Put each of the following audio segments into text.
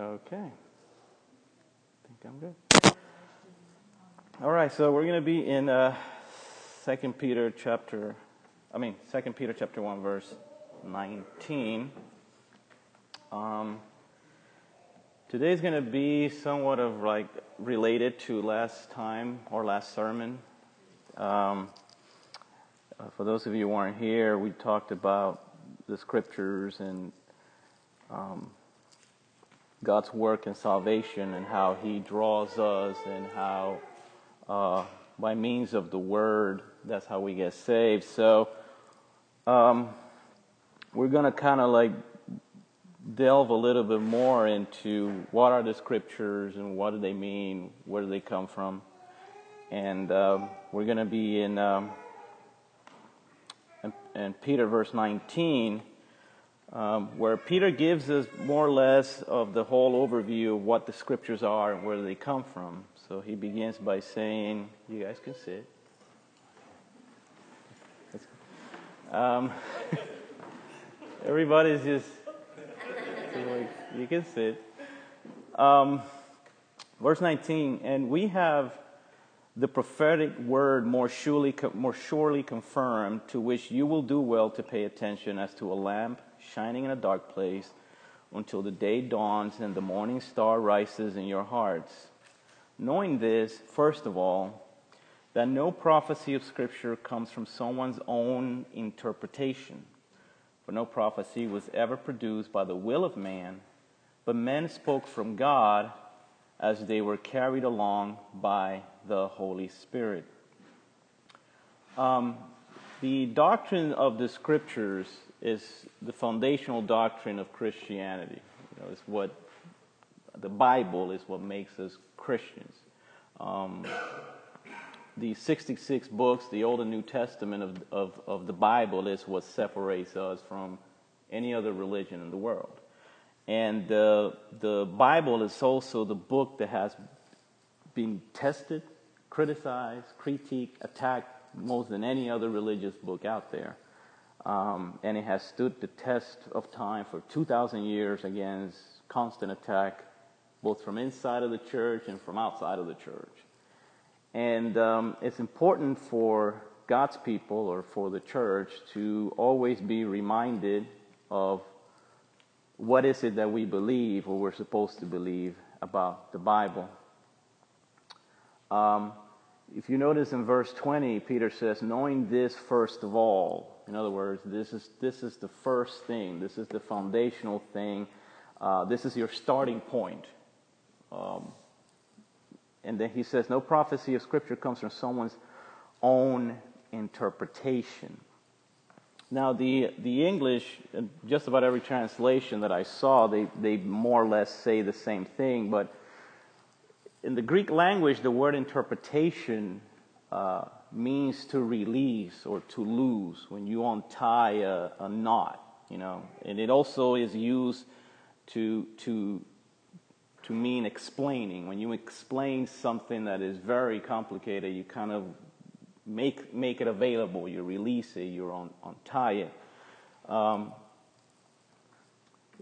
Okay. I think I'm good. All right, so we're going to be in uh, 2 Peter chapter, I mean, 2 Peter chapter 1, verse 19. Um, today's going to be somewhat of like related to last time or last sermon. Um, uh, for those of you who weren't here, we talked about the scriptures and um, God's work in salvation and how He draws us and how, uh, by means of the Word, that's how we get saved. So, um, we're going to kind of like delve a little bit more into what are the scriptures and what do they mean, where do they come from, and um, we're going to be in, um, in, in Peter verse 19 um, where Peter gives us more or less of the whole overview of what the scriptures are and where they come from. So he begins by saying, You guys can sit. Um, everybody's just, you can sit. Um, verse 19, and we have the prophetic word more surely, more surely confirmed, to which you will do well to pay attention as to a lamp shining in a dark place until the day dawns and the morning star rises in your hearts. Knowing this, first of all, that no prophecy of Scripture comes from someone's own interpretation. For no prophecy was ever produced by the will of man, but men spoke from God as they were carried along by the Holy Spirit. Um, the doctrine of the Scriptures is the foundational doctrine of Christianity. You know, it's what the Bible is what makes us Christians. Um, the 66 books, the Old and New Testament of, of, of the Bible, is what separates us from any other religion in the world. And uh, the Bible is also the book that has been tested, criticized, critiqued, attacked more than any other religious book out there. Um, and it has stood the test of time for 2,000 years against constant attack, both from inside of the church and from outside of the church. And um, it's important for God's people or for the church to always be reminded of what is it that we believe or we're supposed to believe about the Bible. Um, if you notice in verse 20, Peter says, knowing this first of all. In other words, this is, this is the first thing, this is the foundational thing, uh, this is your starting point. Um, and then he says, no prophecy of Scripture comes from someone's own interpretation. Now, the, the English, just about every translation that I saw, they, they more or less say the same thing, but in the Greek language, the word interpretation uh, means to release or to lose when you untie a, a, knot, you know, and it also is used to to to mean explaining. When you explain something that is very complicated, you kind of make make it available. You release it. You un, untie it. Um,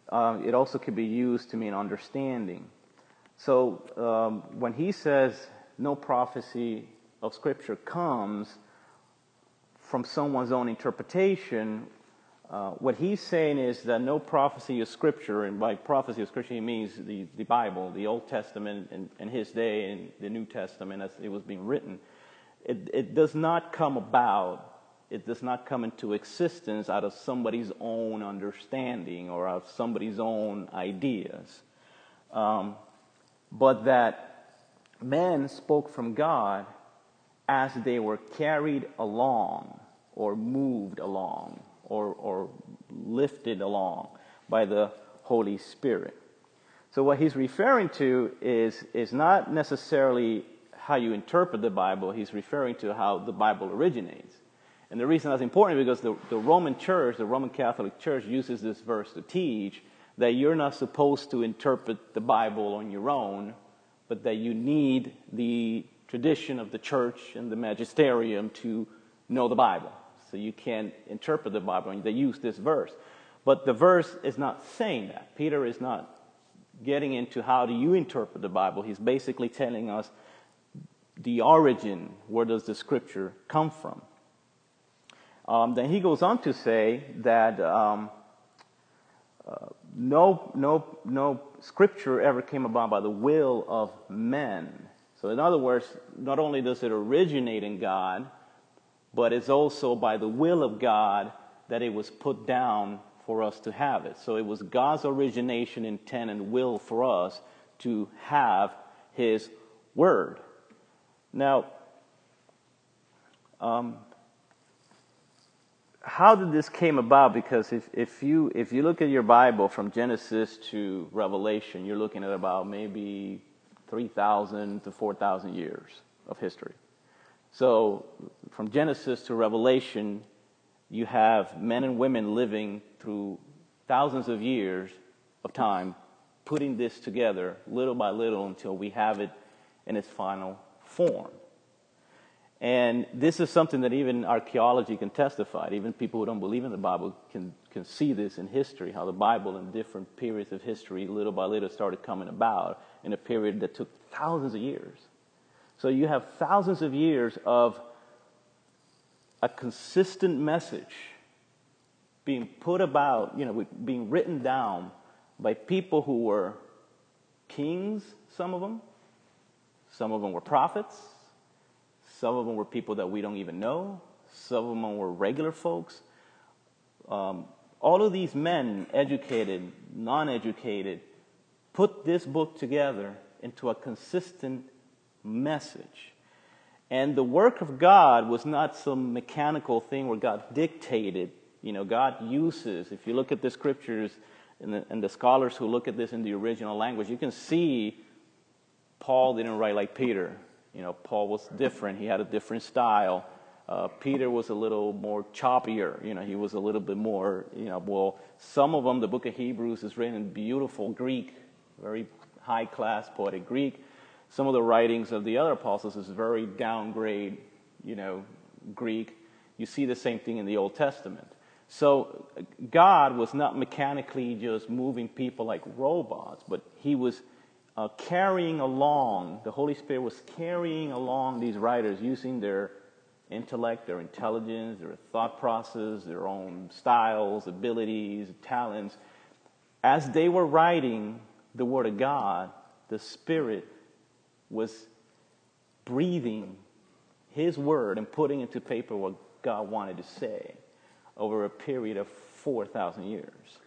uh, it also could be used to mean understanding. So um, when he says no prophecy of Scripture comes from someone's own interpretation, uh, what he's saying is that no prophecy of Scripture, and by prophecy of Scripture he means the, the Bible, the Old Testament in, in his day, and the New Testament as it was being written, it, it does not come about, it does not come into existence out of somebody's own understanding or out of somebody's own ideas. Um, but that men spoke from God as they were carried along or moved along or, or lifted along by the Holy Spirit. So, what he's referring to is, is not necessarily how you interpret the Bible, he's referring to how the Bible originates. And the reason that's important is because the, the Roman Church, the Roman Catholic Church, uses this verse to teach that you're not supposed to interpret the Bible on your own, but that you need the tradition of the church and the magisterium to know the Bible. So you can't interpret the Bible, and they use this verse. But the verse is not saying that. Peter is not getting into how do you interpret the Bible. He's basically telling us the origin, where does the scripture come from? Um, then he goes on to say that um, uh, no, no, no scripture ever came about by the will of men. So, in other words, not only does it originate in God, but it's also by the will of God that it was put down for us to have it. So, it was God's origination, intent, and will for us to have His Word. Now, um, how did this came about? Because if, if you if you look at your Bible from Genesis to Revelation, you're looking at about maybe three thousand to four thousand years of history. So from Genesis to Revelation, you have men and women living through thousands of years of time, putting this together little by little until we have it in its final form. And this is something that even archaeology can testify. Even people who don't believe in the Bible can, can see this in history, how the Bible in different periods of history, little by little, started coming about in a period that took thousands of years. So you have thousands of years of a consistent message being put about, you know, being written down by people who were kings, some of them, some of them were prophets, some of them were people that we don't even know. Some of them were regular folks. Um, all of these men, educated, non educated, put this book together into a consistent message. And the work of God was not some mechanical thing where God dictated. You know, God uses, if you look at the scriptures and the, and the scholars who look at this in the original language, you can see Paul didn't write like Peter. You know, Paul was different. He had a different style. Uh, Peter was a little more choppier. You know, he was a little bit more, you know, well, some of them, the book of Hebrews is written in beautiful Greek, very high class poetic Greek. Some of the writings of the other apostles is very downgrade, you know, Greek. You see the same thing in the Old Testament. So God was not mechanically just moving people like robots, but he was uh, carrying along, the Holy Spirit was carrying along these writers using their intellect, their intelligence, their thought process, their own styles, abilities, talents. As they were writing the Word of God, the Spirit was breathing His Word and putting into paper what God wanted to say over a period of 4,000 years.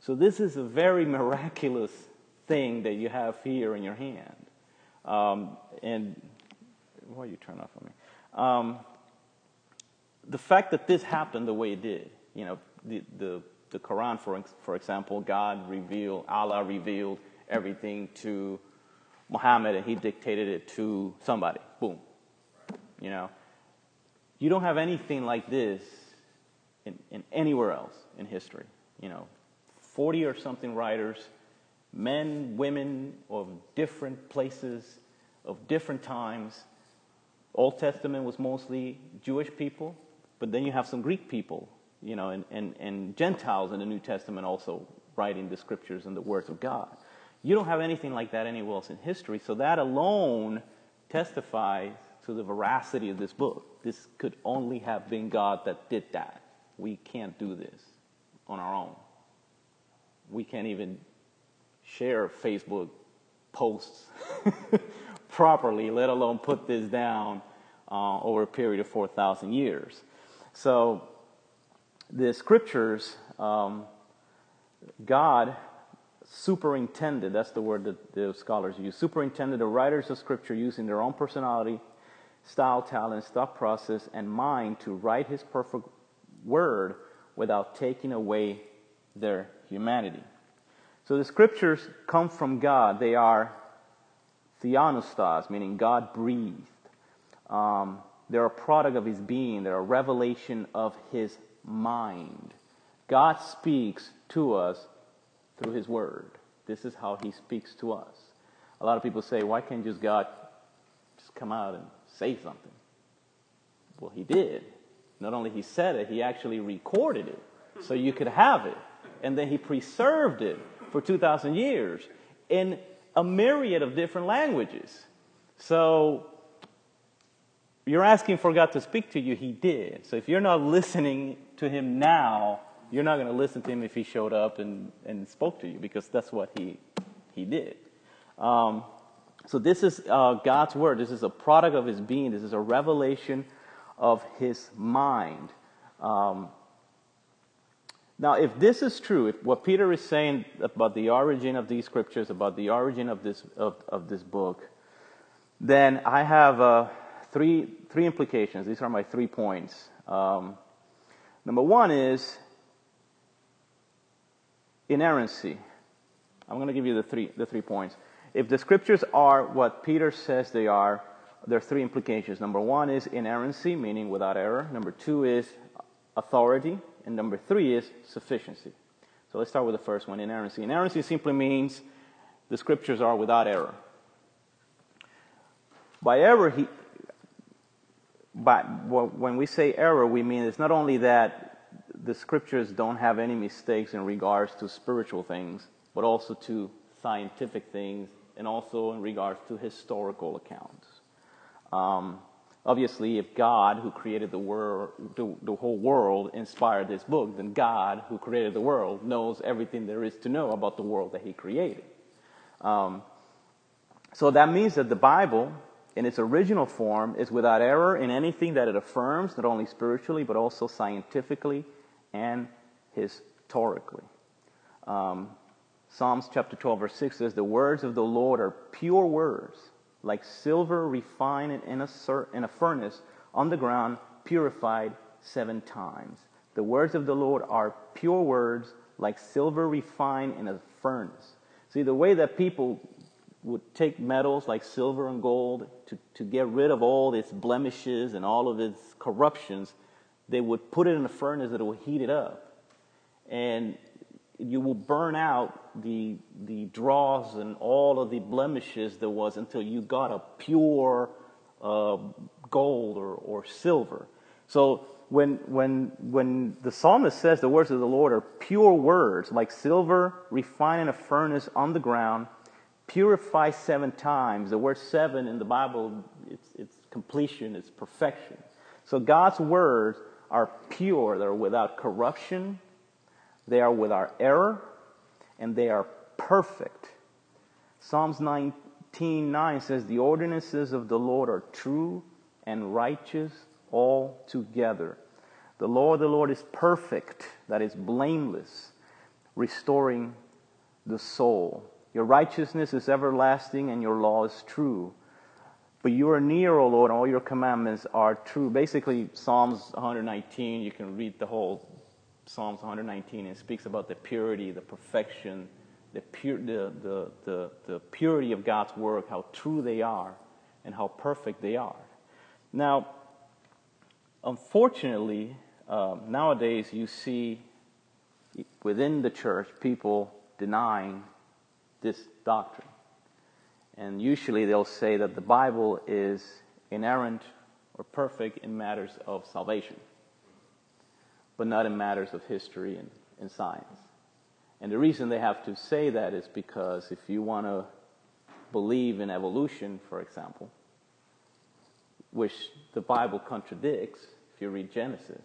So, this is a very miraculous thing that you have here in your hand. Um, and why you turn off on me? Um, the fact that this happened the way it did, you know, the, the, the Quran, for, for example, God revealed, Allah revealed everything to Muhammad and he dictated it to somebody. Boom. You know, you don't have anything like this in, in anywhere else in history. You know, 40 or something writers men, women of different places, of different times. Old Testament was mostly Jewish people, but then you have some Greek people, you know, and, and, and Gentiles in the New Testament also writing the scriptures and the words of God. You don't have anything like that anywhere else in history, so that alone testifies to the veracity of this book. This could only have been God that did that. We can't do this on our own. We can't even share Facebook posts properly, let alone put this down uh, over a period of 4,000 years. So, the scriptures, um, God superintended, that's the word that the scholars use, superintended the writers of scripture using their own personality, style, talent, thought process, and mind to write his perfect word without taking away their humanity. So the scriptures come from God. They are theopneustos, meaning God breathed. Um, they're a product of his being, they're a revelation of his mind. God speaks to us through his word. This is how he speaks to us. A lot of people say, why can't just God just come out and say something? Well, he did. Not only he said it, he actually recorded it so you could have it. And then he preserved it for 2,000 years. in a myriad of different languages. So you're asking for God to speak to you, He did. So if you're not listening to Him now, you're not going to listen to Him if He showed up and, and spoke to you because that's what He, he did. Um, so this is uh, God's Word. This is a product of His being. This is a revelation of His mind. Um, now, if this is true, if what Peter is saying about the origin of these scriptures, about the origin of this, of, of this book, then I have uh, three, three implications. These are my three points. Um, number one is inerrancy. I'm going to give you the three, the three points. If the scriptures are what Peter says they are, there are three implications. Number one is inerrancy, meaning without error. Number two is authority. And number three is sufficiency. So let's start with the first one, inerrancy. Inerrancy simply means the scriptures are without error. By error, he, by, when we say error, we mean it's not only that the scriptures don't have any mistakes in regards to spiritual things, but also to scientific things and also in regards to historical accounts. Um, obviously, if God, who created the, world, the, the, whole world, inspired this book, then God, who created the world, knows everything there is to know about the world that He created. Um, so that means that the Bible, in its original form, is without error in anything that it affirms, not only spiritually, but also scientifically and historically. Um, Psalms chapter 12, verse 6 says, The words of the Lord are pure words like silver refined in a, in a furnace on the ground, purified seven times. The words of the Lord are pure words, like silver refined in a furnace. See, the way that people would take metals like silver and gold to, to get rid of all its blemishes and all of its corruptions, they would put it in a furnace that would heat it up. And you will burn out the, the dross and all of the blemishes there was until you got a pure uh, gold or, or silver. So when, when, when the psalmist says the words of the Lord are pure words, like silver refined in a furnace on the ground, purify seven times. The word seven in the Bible, it's, it's completion, it's perfection. So God's words are pure, they're without corruption, they are without error and they are perfect. Psalms 19:9 says, "The ordinances of the Lord are true and righteous altogether." The law of the Lord is perfect, that is blameless, restoring the soul. Your righteousness is everlasting and your law is true. But you are near, O Lord, and all your commandments are true. Basically, Psalms 119, you can read the whole Psalms 119 and speaks about the purity, the perfection, the, the, the, the, the purity of God's work, how true they are, and how perfect they are. Now, unfortunately, um, nowadays you see within the church people denying this doctrine. And usually they'll say that the Bible is inerrant or perfect in matters of salvation but not in matters of history and, and science. And the reason they have to say that is because if you want to believe in evolution, for example, which the Bible contradicts, if you read Genesis,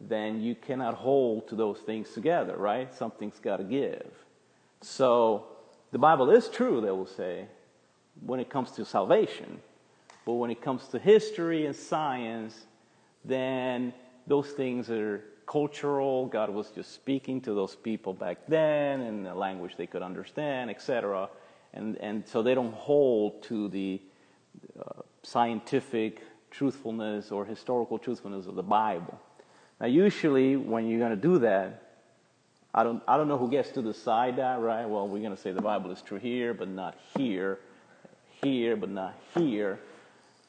then you cannot hold to those things together, right? Something's got to give. So the Bible is true, they will say, when it comes to salvation. But when it comes to history and science, then those things are cultural. God was just speaking to those people back then in a language they could understand, etc. And, and so they don't hold to the uh, scientific truthfulness or historical truthfulness of the Bible. Now, usually when you're going to do that, I don't, I don't know who gets to decide that, right? Well, we're going to say the Bible is true here, but not here, here, but not here.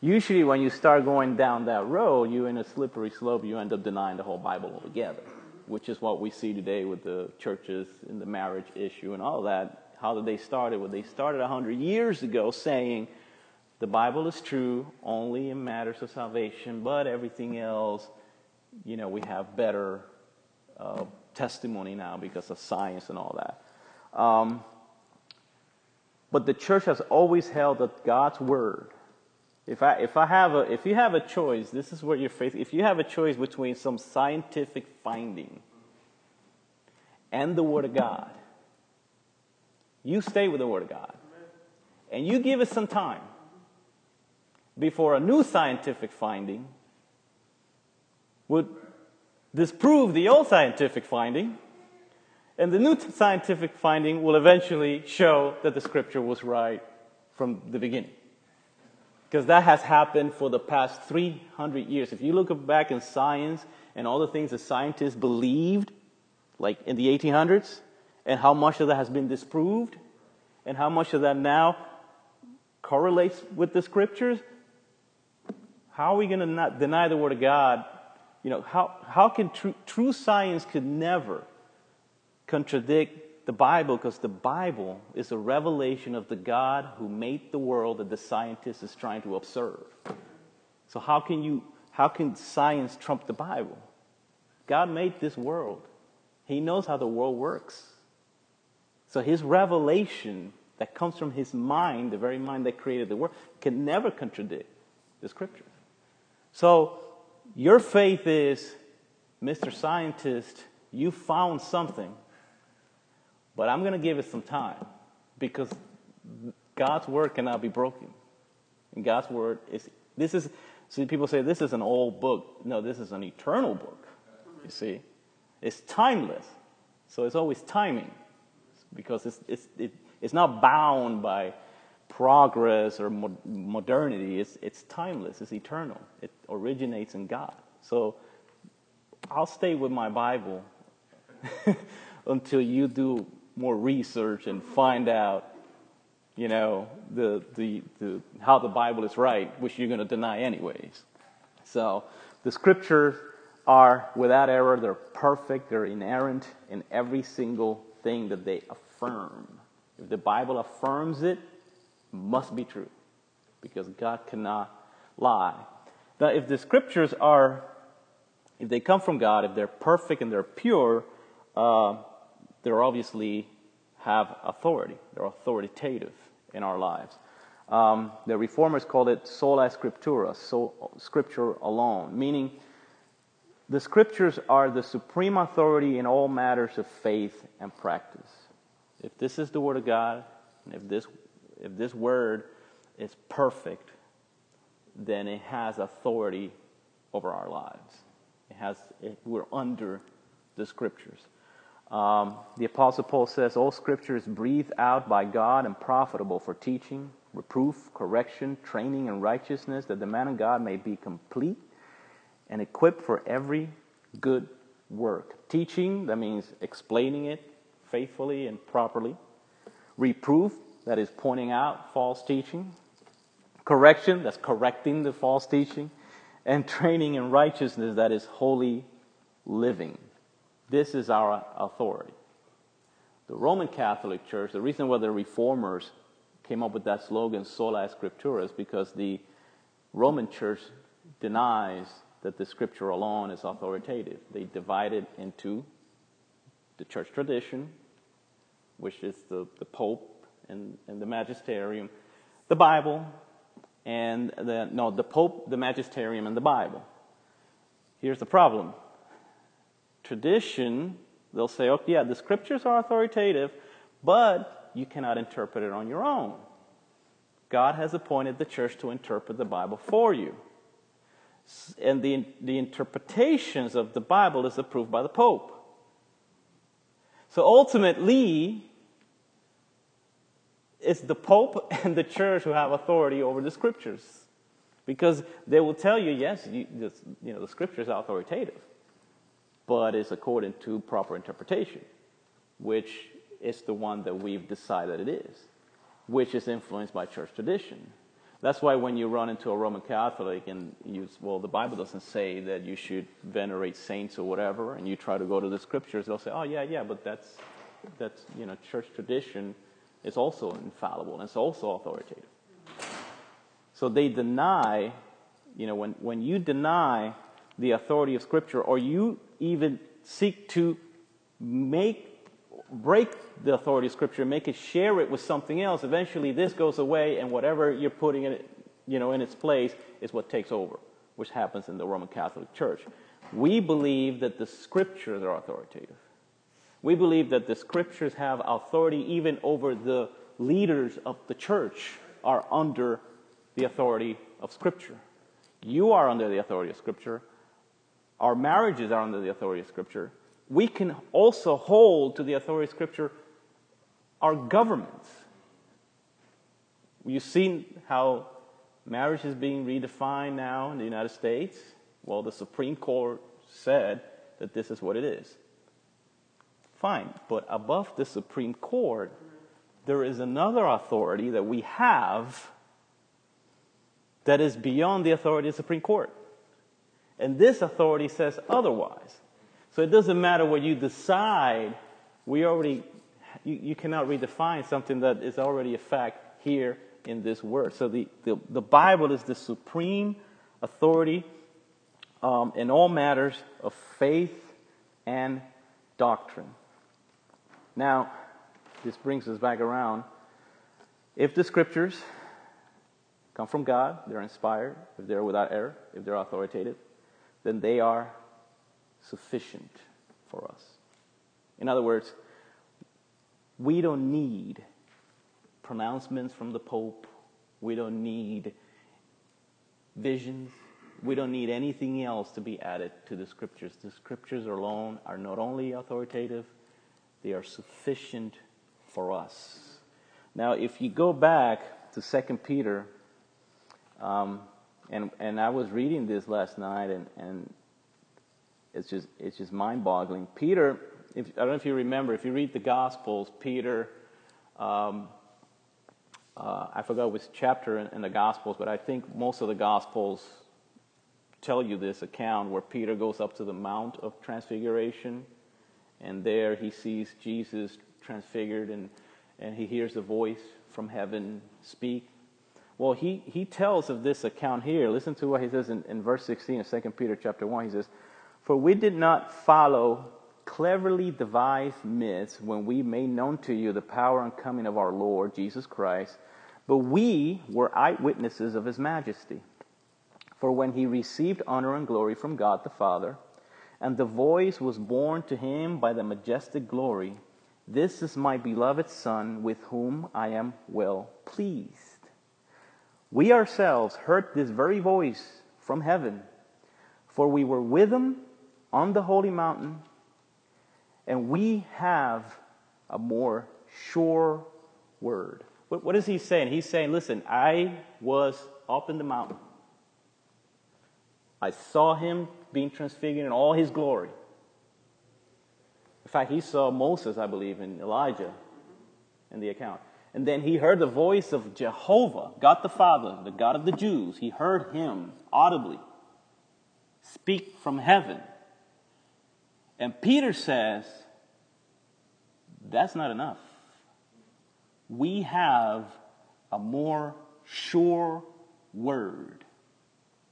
Usually, when you start going down that road, you're in a slippery slope. You end up denying the whole Bible altogether, which is what we see today with the churches and the marriage issue and all that. How did they start it? Well, they started 100 years ago saying the Bible is true only in matters of salvation, but everything else, you know, we have better uh, testimony now because of science and all that. Um, But the church has always held that God's word. If I, if I have a, if you have a choice, this is where your faith, if you have a choice between some scientific finding and the word of God, you stay with the word of God. And you give it some time before a new scientific finding would disprove the old scientific finding, and the new scientific finding will eventually show that the scripture was right from the beginning. Because that has happened for the past 300 years. If you look back in science and all the things that scientists believed, like in the 1800s, and how much of that has been disproved, and how much of that now correlates with the scriptures, how are we going to deny the word of God? You know, how, how can true, true science could never contradict the Bible because the Bible is a revelation of the God who made the world that the scientist is trying to observe. So how can you, how can science trump the Bible? God made this world. He knows how the world works. So his revelation that comes from his mind, the very mind that created the world, can never contradict the scriptures. So your faith is, Mr. Scientist, you found something, but I'm going to give it some time because God's word cannot be broken. And God's word is, this is, see, people say this is an old book. No, this is an eternal book. You see, it's timeless. So it's always timing because it's, it's, it, it's not bound by progress or mo- modernity. It's, it's timeless, it's eternal. It originates in God. So I'll stay with my Bible until you do more research and find out, you know, the, the, the, how the Bible is right, which you're going to deny anyways. So the scriptures are without error, they're perfect, they're inerrant in every single thing that they affirm. If the Bible affirms it, must be true because God cannot lie. Now, if the scriptures are, if they come from God, if they're perfect and they're pure, uh, they're obviously have authority. They're authoritative in our lives. Um, the reformers called it sola scriptura, so scripture alone, meaning the scriptures are the supreme authority in all matters of faith and practice. If this is the word of God, and if this if this word is perfect, then it has authority over our lives. It has, it, we're under the scriptures. Um, the Apostle Paul says, All scripture is breathed out by God and profitable for teaching, reproof, correction, training in righteousness, that the man of God may be complete and equipped for every good work. Teaching, that means explaining it faithfully and properly. Reproof, that is pointing out false teaching, correction, that's correcting the false teaching, and training in righteousness, that is holy living. This is our authority. The Roman Catholic Church, the reason why the reformers came up with that slogan, sola scriptura, is because the Roman Church denies that the scripture alone is authoritative. They divide it into the church tradition, which is the, the Pope and, the magisterium, the Bible, and the, no, the Pope, the magisterium, and the Bible. Here's the problem. Tradition, they'll say, oh, yeah, the scriptures are authoritative, but you cannot interpret it on your own. God has appointed the church to interpret the Bible for you. And the, the interpretations of the Bible is approved by the Pope. So ultimately, it's the Pope and the church who have authority over the scriptures. Because they will tell you, yes, you, you know, the scriptures are authoritative, but it's according to proper interpretation, which is the one that we've decided it is, which is influenced by church tradition. That's why when you run into a Roman Catholic and you, well, the Bible doesn't say that you should venerate saints or whatever, and you try to go to the scriptures, they'll say, oh, yeah, yeah, but that's, that's you know, church tradition is also infallible and it's also authoritative. So they deny, you know, when, when you deny the authority of Scripture or you even seek to make break the authority of Scripture, make it share it with something else, eventually this goes away, and whatever you're putting in it, you know, in its place is what takes over, which happens in the Roman Catholic Church. We believe that the Scriptures are authoritative. We believe that the Scriptures have authority even over the leaders of the church are under the authority of Scripture. You are under the authority of Scripture. Our marriages are under the authority of Scripture. We can also hold to the authority of Scripture our governments. You've seen how marriage is being redefined now in the United States. Well, the Supreme Court said that this is what it is. Fine, but above the Supreme Court, there is another authority that we have that is beyond the authority of the Supreme Court. And this authority says otherwise. So it doesn't matter what you decide, we already, you, you cannot redefine something that is already a fact here in this word. So the, the, the Bible is the supreme authority um, in all matters of faith and doctrine. Now, this brings us back around. If the scriptures come from God, they're inspired, if they're without error, if they're authoritative, then they are sufficient for us. In other words, we don't need pronouncements from the Pope. We don't need visions. We don't need anything else to be added to the scriptures. The scriptures alone are not only authoritative, they are sufficient for us. Now, if you go back to 2 Peter, um, and, and I was reading this last night, and, and it's just, it's just mind boggling. Peter, if, I don't know if you remember, if you read the Gospels, Peter, um, uh, I forgot which chapter in, in the Gospels, but I think most of the Gospels tell you this account where Peter goes up to the Mount of Transfiguration, and there he sees Jesus transfigured and, and he hears a voice from heaven speak. Well, he, he tells of this account here. Listen to what he says in, in verse 16 of 2 Peter chapter 1. He says, For we did not follow cleverly devised myths when we made known to you the power and coming of our Lord Jesus Christ, but we were eyewitnesses of his majesty. For when he received honor and glory from God the Father, and the voice was borne to him by the majestic glory, this is my beloved Son, with whom I am well pleased. We ourselves heard this very voice from heaven, for we were with him on the holy mountain, and we have a more sure word. What, what is he saying? He's saying, listen, I was up in the mountain. I saw him being transfigured in all his glory. In fact, he saw Moses, I believe, and Elijah in the account. And then he heard the voice of Jehovah, God the Father, the God of the Jews. He heard him audibly speak from heaven. And Peter says, that's not enough. We have a more sure word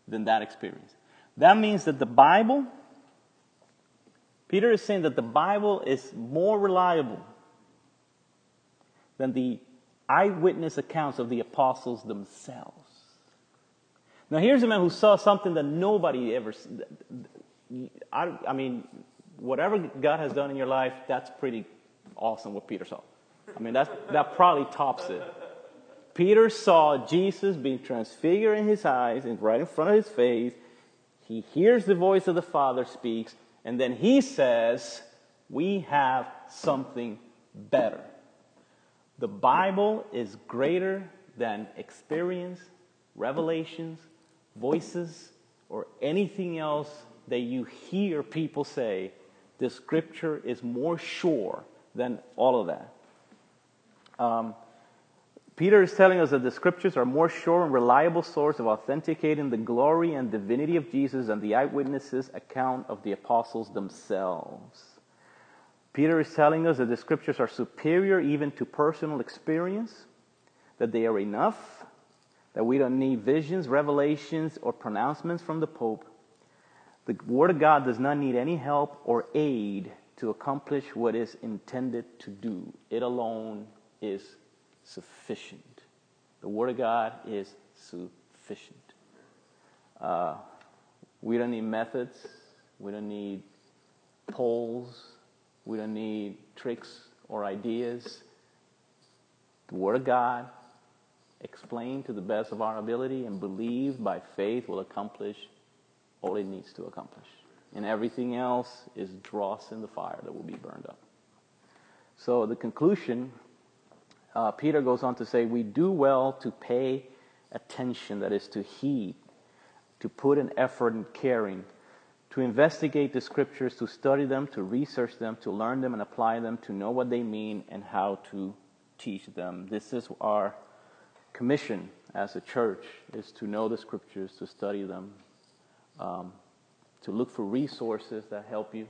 than that experience. That means that the Bible Peter is saying that the Bible is more reliable than the eyewitness accounts of the apostles themselves. Now, here's a man who saw something that nobody ever. I, I mean, whatever God has done in your life, that's pretty awesome what Peter saw. I mean, that's, that probably tops it. Peter saw Jesus being transfigured in his eyes and right in front of his face. He hears the voice of the Father speaks, and then he says, We have something better. The Bible is greater than experience, revelations, voices, or anything else that you hear people say. The scripture is more sure than all of that. Um, Peter is telling us that the scriptures are more sure and reliable source of authenticating the glory and divinity of Jesus than the eyewitnesses' account of the apostles themselves. Peter is telling us that the scriptures are superior even to personal experience, that they are enough, that we don't need visions, revelations, or pronouncements from the Pope. The Word of God does not need any help or aid to accomplish what is intended to do. It alone is sufficient. The Word of God is sufficient. Uh, we don't need methods. We don't need polls. We don't need tricks or ideas. The Word of God, explained to the best of our ability and believed by faith, will accomplish all it needs to accomplish. And everything else is dross in the fire that will be burned up. So the conclusion, uh, Peter goes on to say, we do well to pay attention, that is, to heed, to put an effort in caring, to investigate the scriptures, to study them, to research them, to learn them and apply them, to know what they mean and how to teach them. This is our commission as a church, is to know the scriptures, to study them, um, to look for resources that help you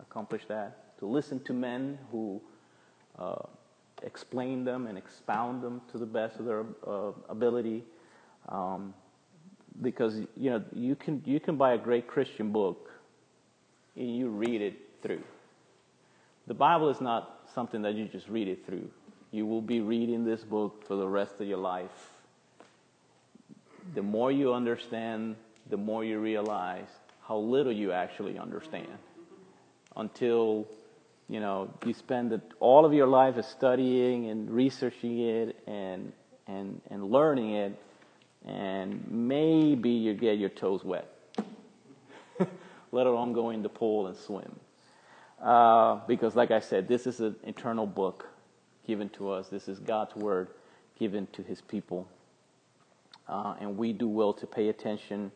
accomplish that, to listen to men who uh, explain them and expound them to the best of their uh, ability. Um, because you know you can you can buy a great Christian book and you read it through. The Bible is not something that you just read it through. You will be reading this book for the rest of your life. The more you understand, the more you realize how little you actually understand until you know you spend all of your life studying and researching it and and and learning it and maybe you get your toes wet. Let alone go in the pool and swim. Uh, because like i said this is an eternal book given to us. This is god's word given to his people. Uh, and we do well to pay attention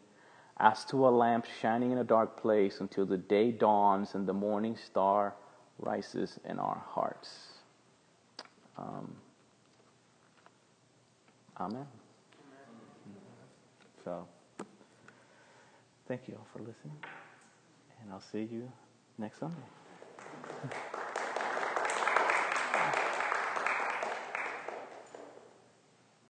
as to a lamp shining in a dark place until the day dawns and the morning star rises in our hearts. Um, amen. So, thank you all for listening, and I'll see you next Sunday.